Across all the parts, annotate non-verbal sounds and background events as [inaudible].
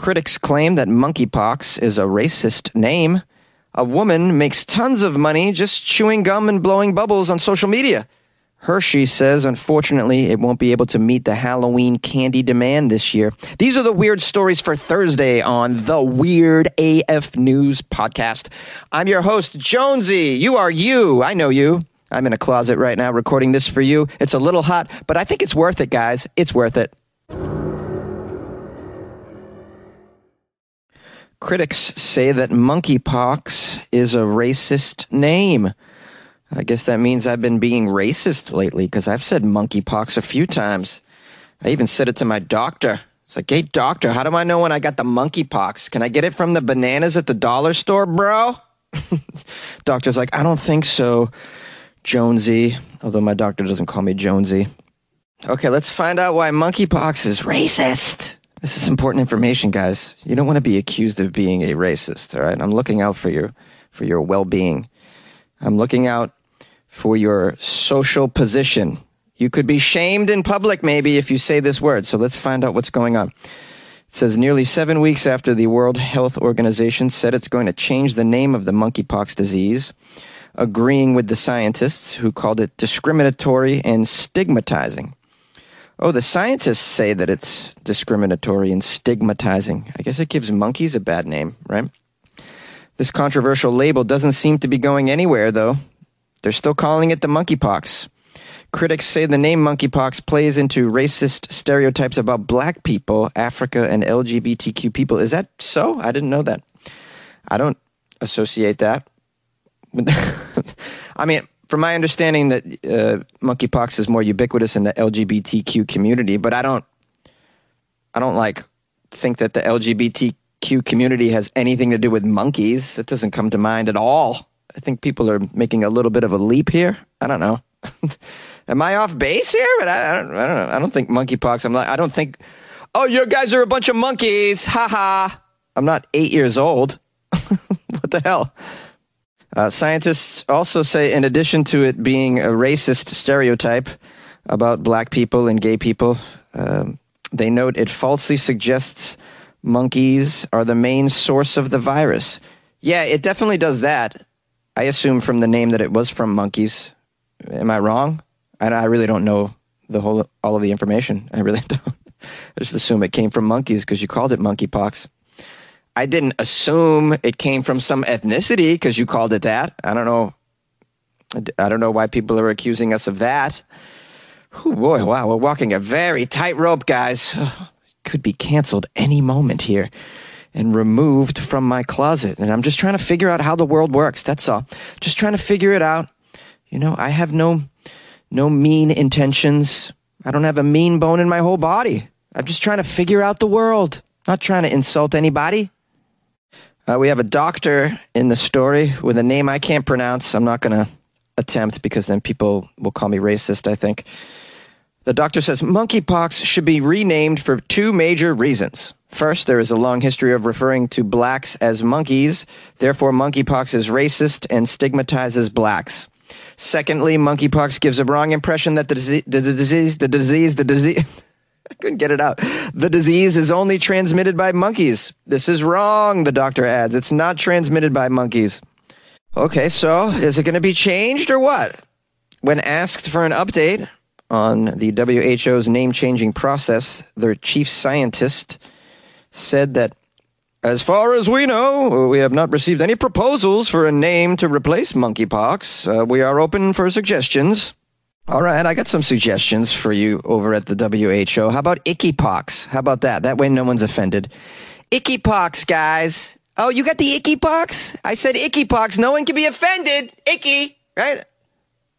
Critics claim that monkeypox is a racist name. A woman makes tons of money just chewing gum and blowing bubbles on social media. Hershey says, unfortunately, it won't be able to meet the Halloween candy demand this year. These are the weird stories for Thursday on the Weird AF News podcast. I'm your host, Jonesy. You are you. I know you. I'm in a closet right now recording this for you. It's a little hot, but I think it's worth it, guys. It's worth it. Critics say that monkeypox is a racist name. I guess that means I've been being racist lately because I've said monkeypox a few times. I even said it to my doctor. It's like, hey, doctor, how do I know when I got the monkeypox? Can I get it from the bananas at the dollar store, bro? [laughs] Doctor's like, I don't think so, Jonesy. Although my doctor doesn't call me Jonesy. Okay, let's find out why monkeypox is racist. This is important information, guys. You don't want to be accused of being a racist, all right? I'm looking out for your for your well-being. I'm looking out for your social position. You could be shamed in public, maybe, if you say this word. So let's find out what's going on. It says nearly seven weeks after the World Health Organization said it's going to change the name of the monkeypox disease, agreeing with the scientists who called it discriminatory and stigmatizing. Oh, the scientists say that it's discriminatory and stigmatizing. I guess it gives monkeys a bad name, right? This controversial label doesn't seem to be going anywhere, though. They're still calling it the monkeypox. Critics say the name monkeypox plays into racist stereotypes about black people, Africa, and LGBTQ people. Is that so? I didn't know that. I don't associate that. [laughs] I mean, from my understanding, that uh, monkeypox is more ubiquitous in the LGBTQ community, but I don't, I don't like think that the LGBTQ community has anything to do with monkeys. That doesn't come to mind at all. I think people are making a little bit of a leap here. I don't know. [laughs] Am I off base here? But I, I, don't. I don't know. I don't think monkeypox. I'm not. I don't think. Oh, you guys are a bunch of monkeys. Ha ha. I'm not eight years old. [laughs] what the hell? Uh, scientists also say, in addition to it being a racist stereotype about black people and gay people, um, they note it falsely suggests monkeys are the main source of the virus. Yeah, it definitely does that. I assume from the name that it was from monkeys. Am I wrong? I, I really don't know the whole all of the information. I really [laughs] don't. I just assume it came from monkeys because you called it monkeypox. I didn't assume it came from some ethnicity because you called it that. I don't know. I don't know why people are accusing us of that. Oh boy, wow, we're walking a very tight rope, guys. [sighs] Could be canceled any moment here and removed from my closet. And I'm just trying to figure out how the world works. That's all. Just trying to figure it out. You know, I have no no mean intentions. I don't have a mean bone in my whole body. I'm just trying to figure out the world. Not trying to insult anybody. Uh, we have a doctor in the story with a name I can't pronounce. I'm not going to attempt because then people will call me racist, I think. The doctor says monkeypox should be renamed for two major reasons. First, there is a long history of referring to blacks as monkeys. Therefore, monkeypox is racist and stigmatizes blacks. Secondly, monkeypox gives a wrong impression that the, disease, the, the disease, the disease, the disease. [laughs] Couldn't get it out. The disease is only transmitted by monkeys. This is wrong, the doctor adds. It's not transmitted by monkeys. Okay, so is it going to be changed or what? When asked for an update on the WHO's name changing process, their chief scientist said that as far as we know, we have not received any proposals for a name to replace monkeypox. Uh, we are open for suggestions. All right, I got some suggestions for you over at the WHO. How about icky-pox? How about that? That way no one's offended. Icky-pox, guys. Oh, you got the icky-pox? I said icky-pox. No one can be offended. Icky, right?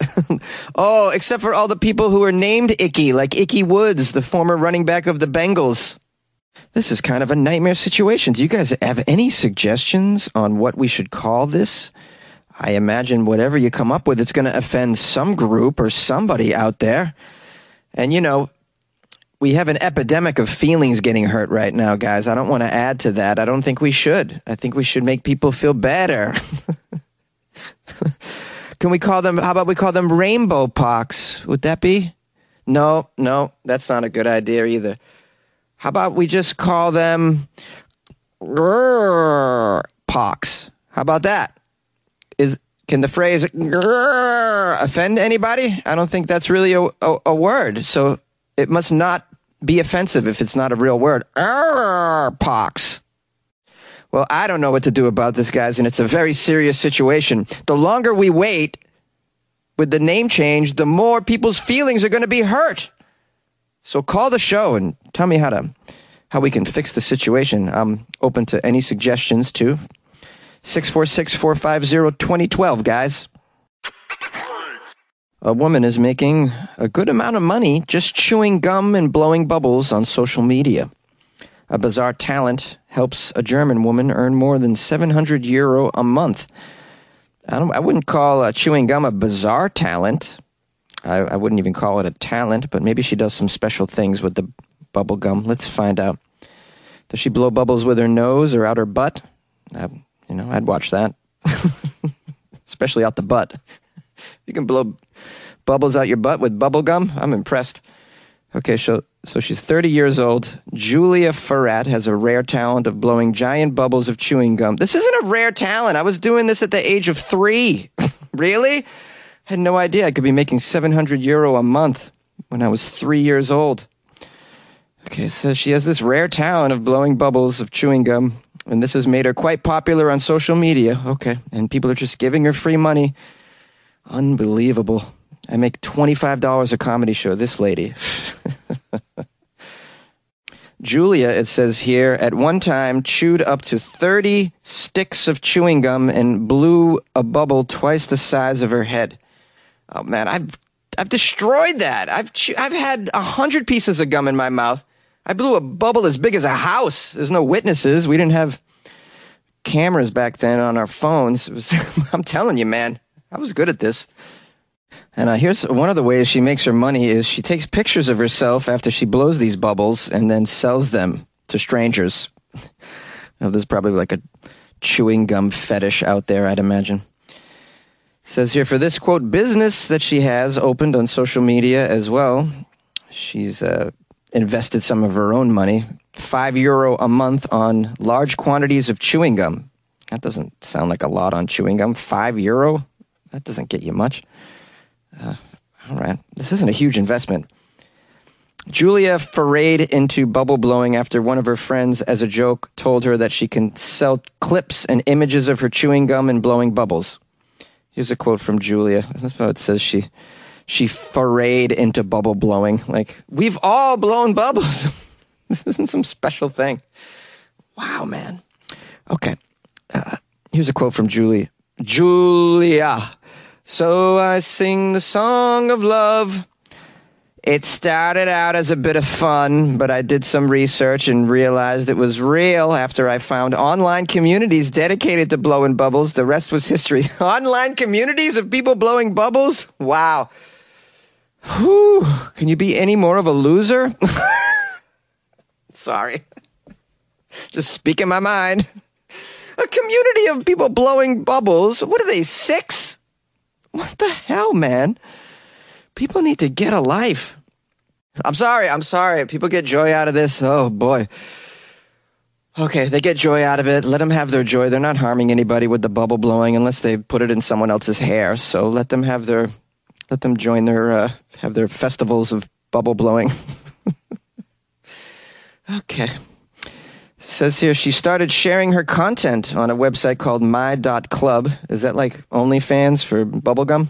[laughs] oh, except for all the people who are named Icky, like Ickey Woods, the former running back of the Bengals. This is kind of a nightmare situation. Do you guys have any suggestions on what we should call this? I imagine whatever you come up with, it's going to offend some group or somebody out there. And, you know, we have an epidemic of feelings getting hurt right now, guys. I don't want to add to that. I don't think we should. I think we should make people feel better. [laughs] Can we call them, how about we call them rainbow pox? Would that be? No, no, that's not a good idea either. How about we just call them pox. How about that? Can the phrase offend anybody? I don't think that's really a, a, a word. So it must not be offensive if it's not a real word. Pox. Well, I don't know what to do about this, guys, and it's a very serious situation. The longer we wait with the name change, the more people's feelings are going to be hurt. So call the show and tell me how to how we can fix the situation. I'm open to any suggestions too. 646-450-2012, guys. A woman is making a good amount of money just chewing gum and blowing bubbles on social media. A bizarre talent helps a German woman earn more than 700 euro a month. I, I wouldn't call uh, chewing gum a bizarre talent. I, I wouldn't even call it a talent, but maybe she does some special things with the bubble gum. Let's find out. Does she blow bubbles with her nose or out her butt? You know, I'd watch that, [laughs] especially out the butt. you can blow bubbles out your butt with bubble gum. I'm impressed. Okay, so so she's 30 years old. Julia Ferrat has a rare talent of blowing giant bubbles of chewing gum. This isn't a rare talent. I was doing this at the age of three. [laughs] really? I Had no idea I could be making 700 euro a month when I was three years old. Okay, so she has this rare talent of blowing bubbles of chewing gum, and this has made her quite popular on social media. Okay, and people are just giving her free money. Unbelievable. I make $25 a comedy show, this lady. [laughs] Julia, it says here, at one time chewed up to 30 sticks of chewing gum and blew a bubble twice the size of her head. Oh man, I've I've destroyed that. I've chew- I've had a hundred pieces of gum in my mouth. I blew a bubble as big as a house. There's no witnesses. We didn't have cameras back then on our phones. Was, [laughs] I'm telling you, man, I was good at this. And uh, here's one of the ways she makes her money is she takes pictures of herself after she blows these bubbles and then sells them to strangers. [laughs] now, there's probably like a chewing gum fetish out there, I'd imagine. Says here for this quote business that she has opened on social media as well. She's uh, invested some of her own money, five euro a month on large quantities of chewing gum. That doesn't sound like a lot on chewing gum. Five euro? That doesn't get you much. Uh, all right. This isn't a huge investment. Julia forayed into bubble blowing after one of her friends, as a joke, told her that she can sell clips and images of her chewing gum and blowing bubbles. Here's a quote from Julia. That's what it says. She she forayed into bubble blowing. Like we've all blown bubbles. [laughs] this isn't some special thing. Wow, man. Okay. Uh, here's a quote from Julie. Julia. So I sing the song of love. It started out as a bit of fun, but I did some research and realized it was real after I found online communities dedicated to blowing bubbles. The rest was history. [laughs] online communities of people blowing bubbles? Wow. Whew. Can you be any more of a loser? [laughs] Sorry. Just speaking my mind. A community of people blowing bubbles. What are they, six? What the hell, man? People need to get a life. I'm sorry. I'm sorry. People get joy out of this. Oh, boy. Okay, they get joy out of it. Let them have their joy. They're not harming anybody with the bubble blowing unless they put it in someone else's hair. So let them have their, let them join their, uh, have their festivals of bubble blowing. [laughs] okay. Says here she started sharing her content on a website called my.club. Is that like OnlyFans for bubblegum?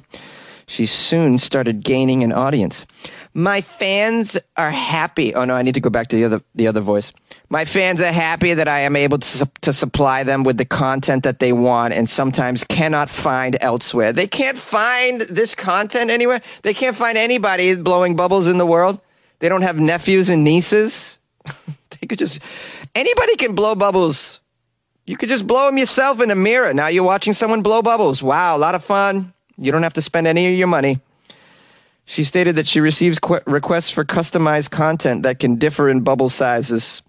She soon started gaining an audience. My fans are happy. Oh no, I need to go back to the other the other voice. My fans are happy that I am able to to supply them with the content that they want and sometimes cannot find elsewhere. They can't find this content anywhere. They can't find anybody blowing bubbles in the world. They don't have nephews and nieces. [laughs] they could just anybody can blow bubbles. You could just blow them yourself in a mirror. Now you're watching someone blow bubbles. Wow, a lot of fun. You don't have to spend any of your money. She stated that she receives qu- requests for customized content that can differ in bubble sizes.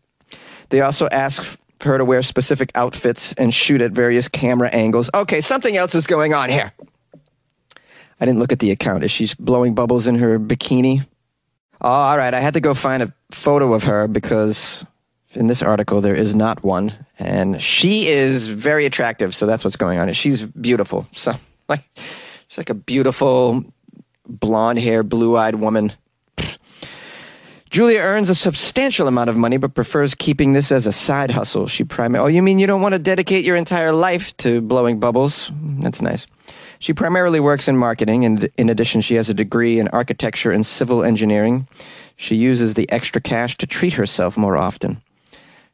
They also ask her to wear specific outfits and shoot at various camera angles. Okay, something else is going on here. I didn't look at the account. Is she blowing bubbles in her bikini? Oh, all right. I had to go find a photo of her because in this article, there is not one, and she is very attractive. So that's what's going on. She's beautiful. So [laughs] like, she's like a beautiful blonde hair, blue eyed woman. Julia earns a substantial amount of money, but prefers keeping this as a side hustle. She primarily. Oh, you mean you don't want to dedicate your entire life to blowing bubbles? That's nice. She primarily works in marketing, and in addition, she has a degree in architecture and civil engineering. She uses the extra cash to treat herself more often.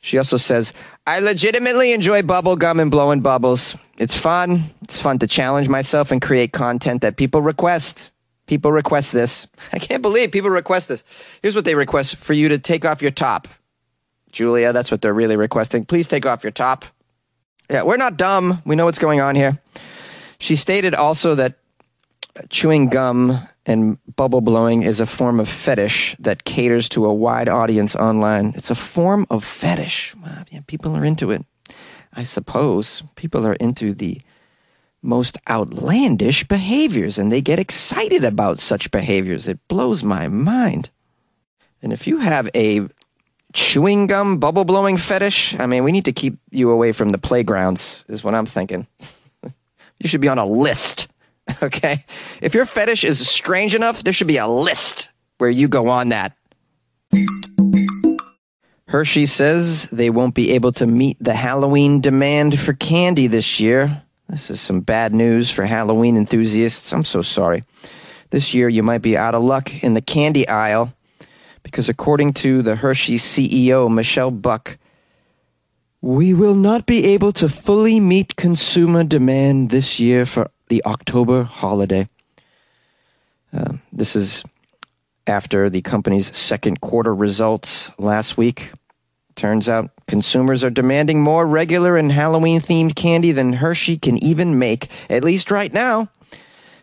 She also says, I legitimately enjoy bubble gum and blowing bubbles. It's fun. It's fun to challenge myself and create content that people request. People request this. I can't believe people request this. Here's what they request for you to take off your top. Julia, that's what they're really requesting. Please take off your top. Yeah, we're not dumb. We know what's going on here. She stated also that chewing gum and bubble blowing is a form of fetish that caters to a wide audience online. It's a form of fetish. Wow, yeah, people are into it. I suppose people are into the most outlandish behaviors and they get excited about such behaviors. It blows my mind. And if you have a chewing gum bubble blowing fetish, I mean, we need to keep you away from the playgrounds, is what I'm thinking. [laughs] you should be on a list. [laughs] Okay? If your fetish is strange enough, there should be a list where you go on that. Hershey says they won't be able to meet the Halloween demand for candy this year. This is some bad news for Halloween enthusiasts. I'm so sorry. This year you might be out of luck in the candy aisle because, according to the Hershey CEO, Michelle Buck, we will not be able to fully meet consumer demand this year for the October holiday. Uh, this is after the company's second quarter results last week. Turns out consumers are demanding more regular and Halloween themed candy than Hershey can even make, at least right now.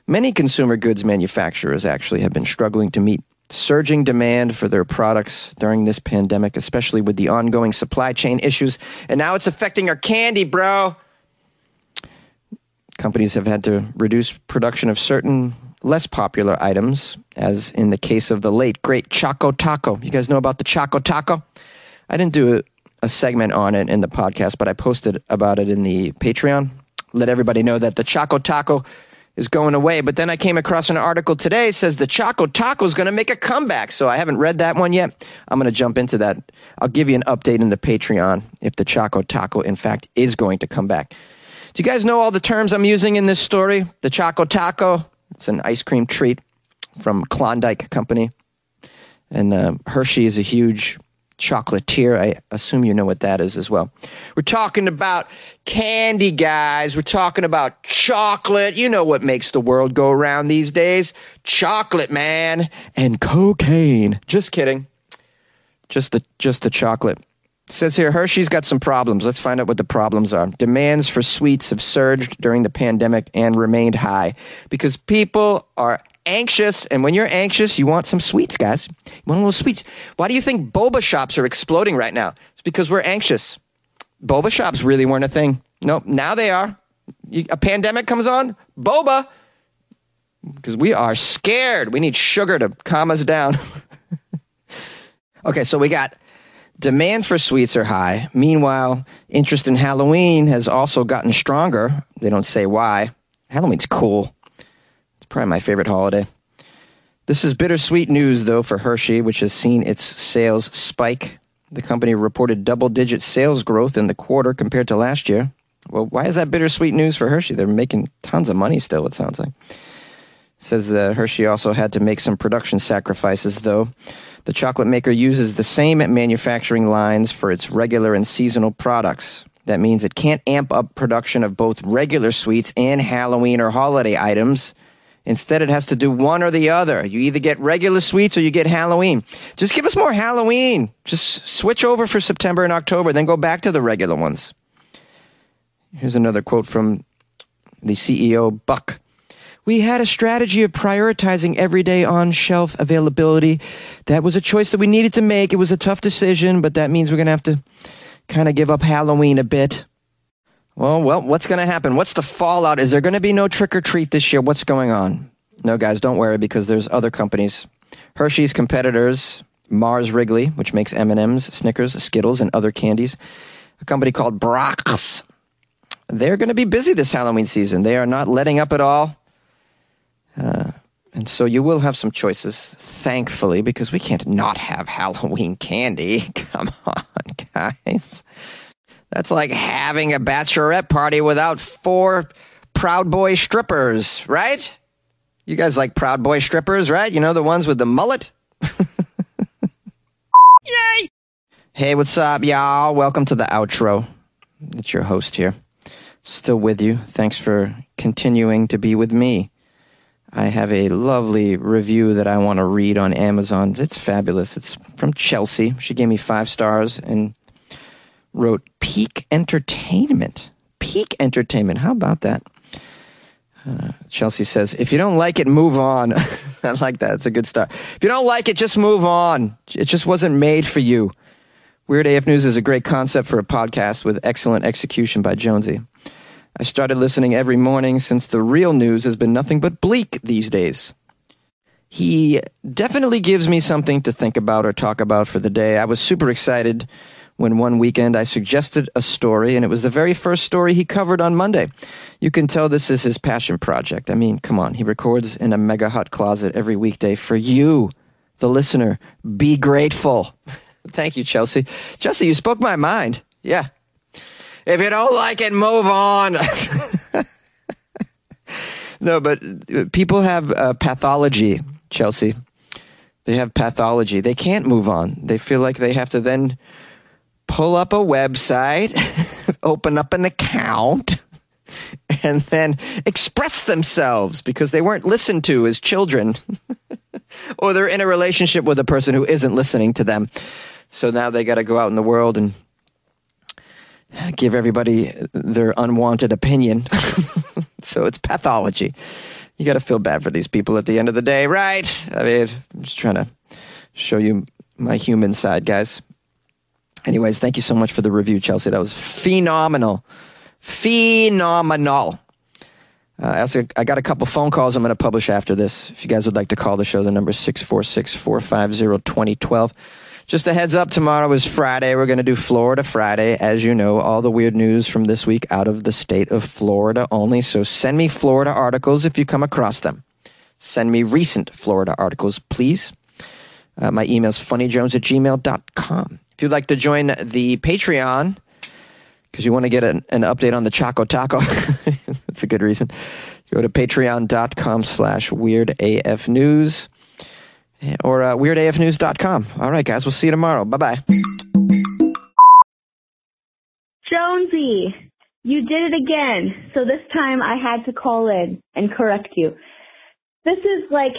Many consumer goods manufacturers actually have been struggling to meet surging demand for their products during this pandemic, especially with the ongoing supply chain issues. And now it's affecting our candy, bro. Companies have had to reduce production of certain less popular items, as in the case of the late, great Choco Taco. You guys know about the Choco Taco? I didn't do a, segment on it in the podcast, but I posted about it in the Patreon. Let everybody know that the Choco Taco is going away. But then I came across an article today says the Choco Taco is going to make a comeback. So I haven't read that one yet. I'm going to jump into that. I'll give you an update in the Patreon if the Choco Taco, in fact, is going to come back. Do you guys know all the terms I'm using in this story? The Choco Taco, it's an ice cream treat from Klondike Company. And uh, Hershey is a huge chocolatier. I assume you know what that is as well. We're talking about candy, guys. We're talking about chocolate. You know what makes the world go around these days chocolate, man, and cocaine. Just kidding. Just the just the chocolate says here Hershey's got some problems. Let's find out what the problems are. Demands for sweets have surged during the pandemic and remained high because people are anxious. And when you're anxious, you want some sweets, guys. You want a little sweets. Why do you think boba shops are exploding right now? It's because we're anxious. Boba shops really weren't a thing. Nope, now they are. You, a pandemic comes on, boba, because we are scared. We need sugar to calm us down. [laughs] okay, so we got Demand for sweets are high. Meanwhile, interest in Halloween has also gotten stronger. They don't say why. Halloween's cool. Probably my favorite holiday. This is bittersweet news, though, for Hershey, which has seen its sales spike. The company reported double digit sales growth in the quarter compared to last year. Well, why is that bittersweet news for Hershey? They're making tons of money still, it sounds like. It says that Hershey also had to make some production sacrifices, though. The chocolate maker uses the same manufacturing lines for its regular and seasonal products. That means it can't amp up production of both regular sweets and Halloween or holiday items. Instead, it has to do one or the other. You either get regular sweets or you get Halloween. Just give us more Halloween. Just switch over for September and October, then go back to the regular ones. Here's another quote from the CEO, Buck. We had a strategy of prioritizing everyday on shelf availability. That was a choice that we needed to make. It was a tough decision, but that means we're going to have to kind of give up Halloween a bit. Well, well, what's going to happen? What's the fallout? Is there going to be no trick or treat this year? What's going on? No, guys, don't worry because there's other companies. Hershey's competitors, Mars Wrigley, which makes M&Ms, Snickers, Skittles, and other candies. A company called Brach's. They're going to be busy this Halloween season. They are not letting up at all. Uh, and so you will have some choices, thankfully, because we can't not have [laughs] Halloween candy. [laughs] Come on, guys. That's like having a bachelorette party without four Proud Boy strippers, right? You guys like Proud Boy strippers, right? You know, the ones with the mullet? [laughs] Yay! Hey, what's up, y'all? Welcome to the outro. It's your host here. Still with you. Thanks for continuing to be with me. I have a lovely review that I want to read on Amazon. It's fabulous. It's from Chelsea. She gave me five stars and wrote Peak Entertainment. Peak Entertainment. How about that? Uh, Chelsea says, if you don't like it, move on. [laughs] I like that. It's a good start. If you don't like it, just move on. It just wasn't made for you. Weird AF News is a great concept for a podcast with excellent execution by Jonesy. I started listening every morning since the real news has been nothing but bleak these days. He definitely gives me something to think about or talk about for the day. I was super excited when one weekend I suggested a story, and it was the very first story he covered on Monday. You can tell this is his passion project. I mean, come on, he records in a mega hot closet every weekday for you, the listener. Be grateful. [laughs] Thank you, Chelsea. Chelsea, you spoke my mind. Yeah, if you don't like it, move on. [laughs] no, but people have uh, pathology, Chelsea. They have pathology. They can't move on. They feel like they have to then pull up a website, [laughs] open up an account, [laughs] and then express themselves because they weren't listened to as children. [laughs] or they're in a relationship with a person who isn't listening to them. So now they got to go out in the world and give everybody their unwanted opinion. so it's pathology. You got to feel bad for these people at the end of the day, right? I mean, I'm just trying to show you my human side, guys. Anyways, thank you so much for the review, Chelsea. That was phenomenal. Phenomenal. Uh, I got a couple phone calls I'm going to publish after this. If you guys would like to call the show, the number is 646 450 2012. Just a heads up, tomorrow is Friday. We're going to do Florida Friday. As you know, all the weird news from this week out of the state of Florida only. So send me Florida articles if you come across them. Send me recent Florida articles, please. Uh, my email is funnyjones at gmail.com. You'd like to join the Patreon, because you want to get an, an, update on the Choco Taco, [laughs] that's a good reason. Go to patreon.com slash weird AF news or uh, weirdafnews.com. All right, guys, we'll see you tomorrow. Bye bye. Jonesy, you did it again. So this time I had to call in and correct you. This is like,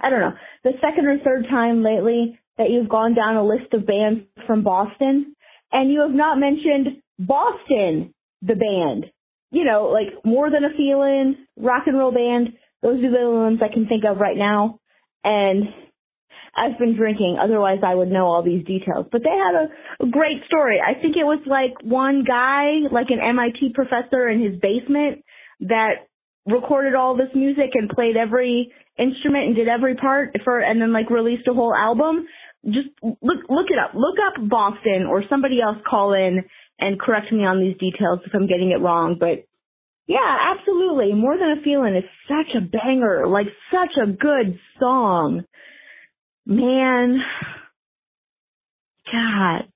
I don't know, the second or third time lately that you've gone down a list of bands from Boston and you have not mentioned Boston, the band. You know, like More Than a Feeling, rock and roll band. Those are the ones I can think of right now. And I've been drinking. Otherwise, I would know all these details. But they had a, a great story. I think it was like one guy, like an MIT professor in his basement that recorded all this music and played every instrument and did every part for, and then like released a whole album. Just look, look it up. Look up Boston or somebody else call in and correct me on these details if I'm getting it wrong. But yeah, absolutely. More than a feeling is such a banger, like such a good song. Man, God.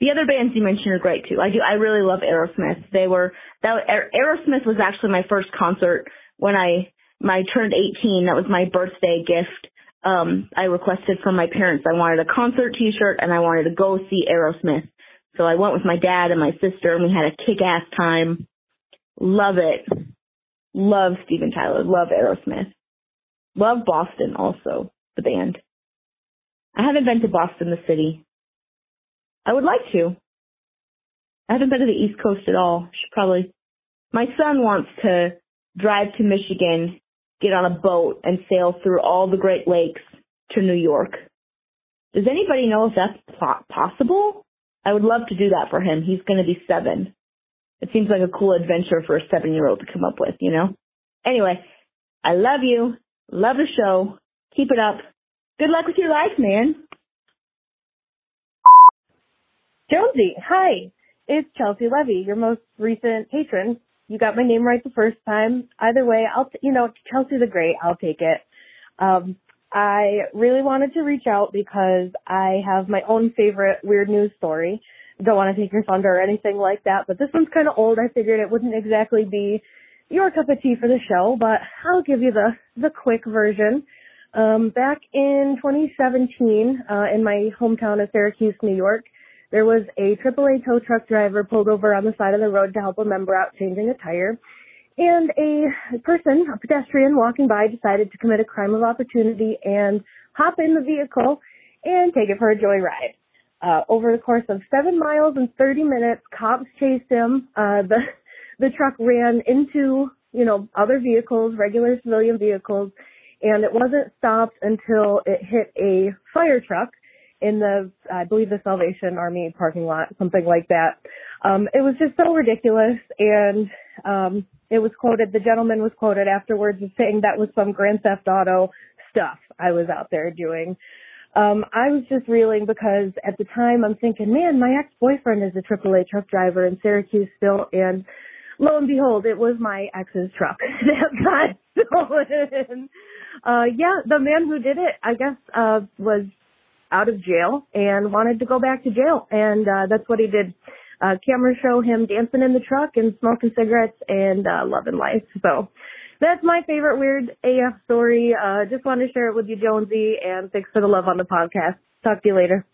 The other bands you mentioned are great too. I do. I really love Aerosmith. They were that Aerosmith was actually my first concert when I my turned 18. That was my birthday gift. Um, I requested from my parents. I wanted a concert T-shirt and I wanted to go see Aerosmith. So I went with my dad and my sister and we had a kick-ass time. Love it. Love Steven Tyler. Love Aerosmith. Love Boston also the band. I haven't been to Boston, the city. I would like to. I haven't been to the East Coast at all. Should probably. My son wants to drive to Michigan, get on a boat, and sail through all the Great Lakes to New York. Does anybody know if that's possible? I would love to do that for him. He's going to be seven. It seems like a cool adventure for a seven year old to come up with, you know? Anyway, I love you. Love the show. Keep it up. Good luck with your life, man. Jonesy, hi. It's Chelsea Levy, your most recent patron. You got my name right the first time. Either way, I'll, t- you know, Chelsea's a great. I'll take it. Um, I really wanted to reach out because I have my own favorite weird news story. Don't want to take your thunder or anything like that, but this one's kind of old. I figured it wouldn't exactly be your cup of tea for the show, but I'll give you the the quick version. Um, back in 2017, uh, in my hometown of Syracuse, New York, there was a AAA tow truck driver pulled over on the side of the road to help a member out changing a tire. And a person, a pedestrian walking by decided to commit a crime of opportunity and hop in the vehicle and take it for a joyride. Uh, over the course of seven miles and 30 minutes, cops chased him. Uh, the, the truck ran into, you know, other vehicles, regular civilian vehicles, and it wasn't stopped until it hit a fire truck in the, I believe the Salvation Army parking lot, something like that. Um, it was just so ridiculous and, um, it was quoted, the gentleman was quoted afterwards as saying that was some Grand Theft Auto stuff I was out there doing. Um, I was just reeling because at the time I'm thinking, man, my ex-boyfriend is a AAA truck driver in Syracuse still, and lo and behold, it was my ex's truck [laughs] that got [laughs] stolen. Uh, yeah, the man who did it, I guess, uh, was out of jail and wanted to go back to jail. And, uh, that's what he did. Uh, cameras show him dancing in the truck and smoking cigarettes and, uh, loving life. So that's my favorite weird AF story. Uh, just wanted to share it with you, Jonesy, and thanks for the love on the podcast. Talk to you later.